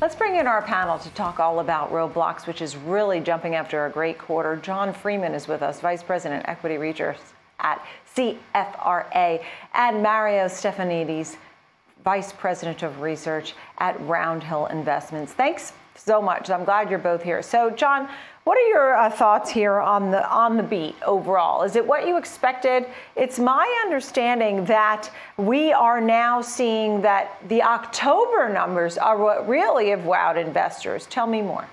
Let's bring in our panel to talk all about Roblox, which is really jumping after a great quarter. John Freeman is with us, Vice President, Equity Research at CFRA, and Mario Stefanidis, Vice President of Research at Roundhill Investments. Thanks so much. I'm glad you're both here. So, John, what are your uh, thoughts here on the on the beat overall? Is it what you expected? It's my understanding that we are now seeing that the October numbers are what really have wowed investors. Tell me more.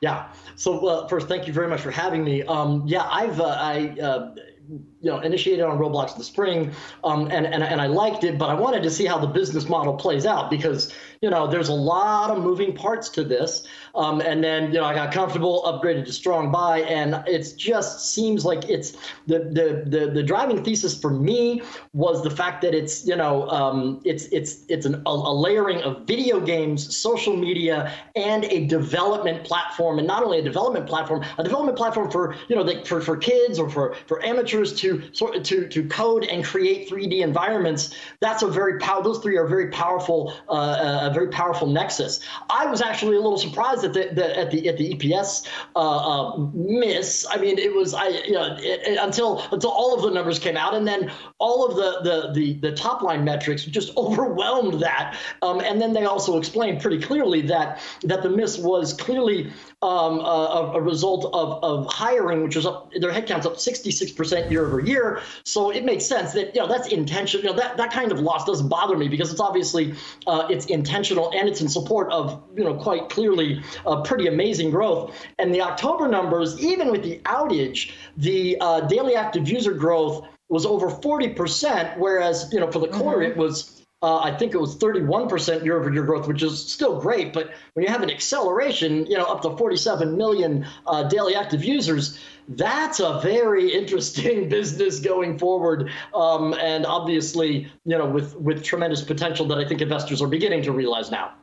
Yeah. So uh, first, thank you very much for having me. Um, yeah, I've uh, I uh, you know initiated on Roblox in the spring, um, and, and and I liked it, but I wanted to see how the business model plays out because you know there's a lot of moving parts to this. Um, and then you know I got comfortable, upgraded to strong buy, and it just seems like it's the the the, the driving thesis for me was the fact that it's you know um, it's it's it's an, a, a layering of video games, social media, and a development platform, and not only a development platform, a development platform for you know the, for for kids or for for amateurs to sort to to code and create 3D environments. That's a very power. Those three are very powerful, uh, a very powerful nexus. I was actually a little surprised at the, the at the at the EPS uh, uh, miss. I mean, it was I you know it, it, until until all of the numbers came out, and then all of the the the, the top line metrics just overwhelmed that. Um, and then they also explained pretty clearly that that the miss was clearly um, a, a, result of, of hiring, which was up their headcount's up 66% year over year. So it makes sense that you know that's intentional. You know that that kind of loss doesn't bother me because it's obviously uh, it's intentional and it's in support of you know quite clearly uh, pretty amazing growth. And the October numbers, even with the outage, the uh, daily active user growth was over 40%, whereas you know for the quarter mm-hmm. it was uh, I think it was 31% year over year growth, which is still great. But when you have an acceleration, you know, up to 47 million uh, daily active users, that's a very interesting business going forward. Um, and obviously, you know, with, with tremendous potential that I think investors are beginning to realize now.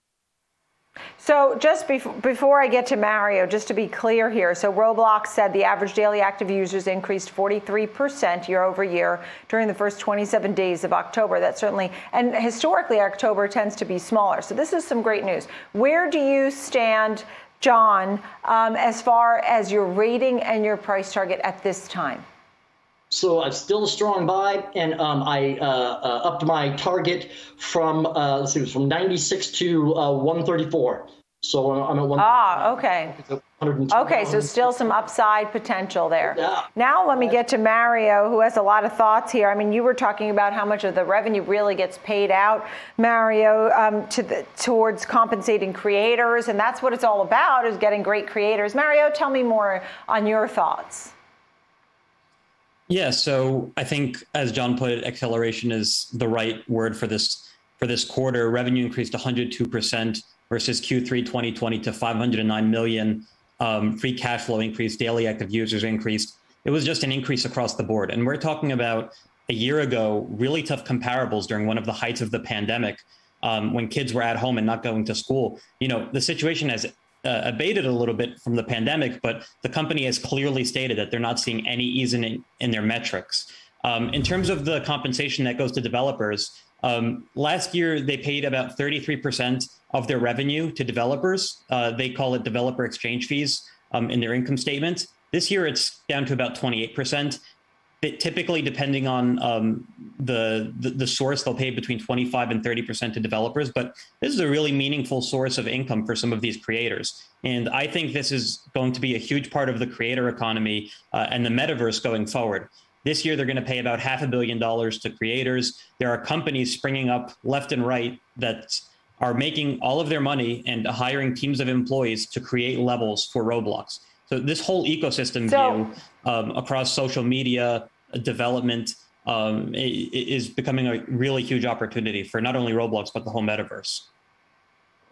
So just bef- before I get to Mario, just to be clear here, so Roblox said the average daily active users increased 43% year over year during the first 27 days of October. That's certainly, and historically, October tends to be smaller. So this is some great news. Where do you stand, John, um, as far as your rating and your price target at this time? So I'm still a strong buy, and um, I uh, uh, upped my target from uh, let's see, it was from 96 to uh, 134. So I'm at one. Ah, okay. Okay, so still some upside potential there. Yeah. Now let me get to Mario, who has a lot of thoughts here. I mean, you were talking about how much of the revenue really gets paid out, Mario, um, to the, towards compensating creators, and that's what it's all about: is getting great creators. Mario, tell me more on your thoughts. Yeah, so I think as John put it, acceleration is the right word for this for this quarter. Revenue increased 102% versus Q3 2020 to 509 million. Um, free cash flow increased, daily active users increased. It was just an increase across the board. And we're talking about a year ago, really tough comparables during one of the heights of the pandemic um, when kids were at home and not going to school. You know, the situation has uh, abated a little bit from the pandemic, but the company has clearly stated that they're not seeing any easing in, in their metrics. Um, in terms of the compensation that goes to developers, um, last year they paid about 33% of their revenue to developers. Uh, they call it developer exchange fees um, in their income statement. This year it's down to about 28% typically depending on um, the, the, the source they'll pay between 25 and 30 percent to developers but this is a really meaningful source of income for some of these creators. And i think this is going to be a huge part of the creator economy uh, and the metaverse going forward. This year they're going to pay about half a billion dollars to creators. There are companies springing up left and right that are making all of their money and hiring teams of employees to create levels for roblox. So this whole ecosystem so, view um, across social media development um, is becoming a really huge opportunity for not only Roblox but the whole metaverse.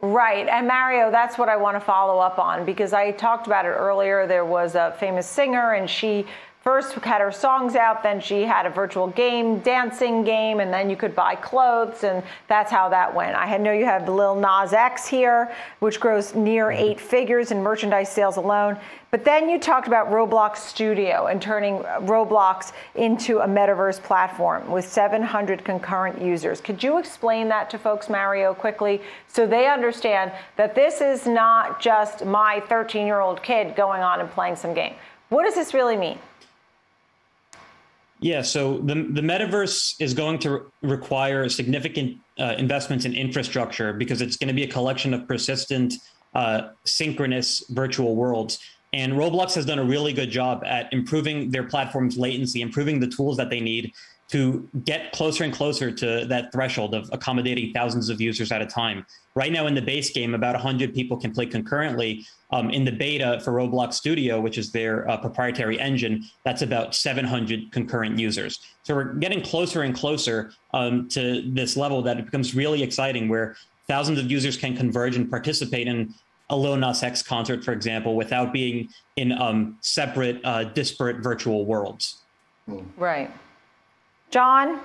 Right. And Mario, that's what I want to follow up on because I talked about it earlier. There was a famous singer and she first had her songs out, then she had a virtual game, dancing game, and then you could buy clothes, and that's how that went. I know you have Lil Nas X here, which grows near mm-hmm. eight figures in merchandise sales alone. But then you talked about Roblox Studio and turning uh, Roblox into a metaverse platform with 700 concurrent users. Could you explain that to folks, Mario, quickly, so they understand that this is not just my 13 year old kid going on and playing some game? What does this really mean? Yeah, so the, the metaverse is going to require significant uh, investments in infrastructure because it's going to be a collection of persistent, uh, synchronous virtual worlds. And Roblox has done a really good job at improving their platform's latency, improving the tools that they need to get closer and closer to that threshold of accommodating thousands of users at a time. Right now, in the base game, about 100 people can play concurrently. Um, in the beta for Roblox Studio, which is their uh, proprietary engine, that's about 700 concurrent users. So we're getting closer and closer um, to this level that it becomes really exciting, where thousands of users can converge and participate in a Lil Nas X concert, for example, without being in um, separate, uh, disparate virtual worlds. Right. John,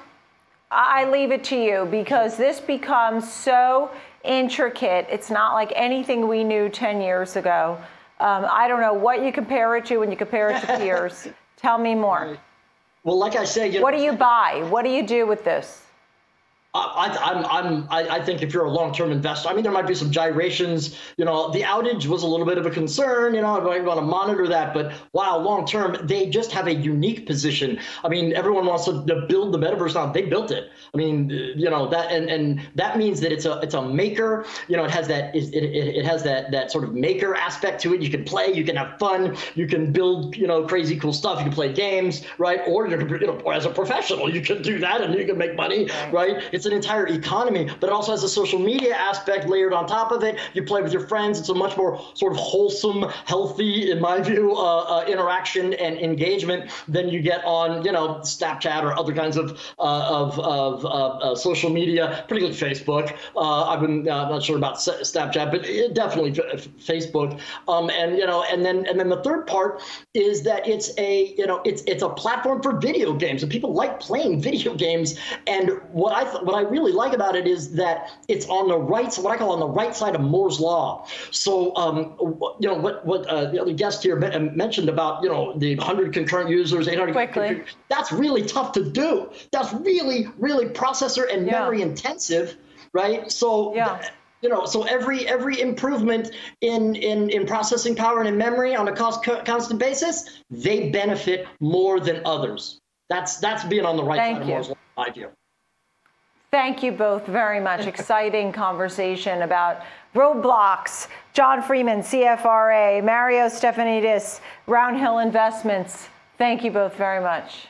I leave it to you because this becomes so intricate. It's not like anything we knew 10 years ago. Um, I don't know what you compare it to when you compare it to peers. Tell me more. Well, like I say, you what do you buy? What do you do with this? I, I'm, I'm, I, I think if you're a long-term investor, I mean, there might be some gyrations. You know, the outage was a little bit of a concern. You know, I might want to monitor that. But wow, long-term, they just have a unique position. I mean, everyone wants to build the metaverse now. They built it. I mean, you know that, and and that means that it's a it's a maker. You know, it has that it, it, it has that that sort of maker aspect to it. You can play, you can have fun, you can build, you know, crazy cool stuff. You can play games, right? Or you can, you know, or as a professional, you can do that and you can make money, right? It's an entire economy, but it also has a social media aspect layered on top of it. You play with your friends. It's a much more sort of wholesome, healthy, in my view, uh, uh, interaction and engagement than you get on, you know, Snapchat or other kinds of uh, of, of uh, uh, social media, particularly Facebook. Uh, I've been not sure about Snapchat, but definitely Facebook. Um, and you know, and then and then the third part is that it's a you know it's it's a platform for video games, and people like playing video games. And what I th- what I really like about it is that it's on the right, what I call on the right side of Moore's law. So, um, you know, what what uh, the other guest here mentioned about, you know, the 100 concurrent users, 800 Quickly. that's really tough to do. That's really, really processor and yeah. memory intensive, right? So, yeah. you know, so every every improvement in in in processing power and in memory on a cost constant basis, they benefit more than others. That's that's being on the right Thank side you. of Moore's law, I view. Thank you both very much. Exciting conversation about Roblox. John Freeman, CFRA, Mario Stefanidis, Roundhill Investments. Thank you both very much.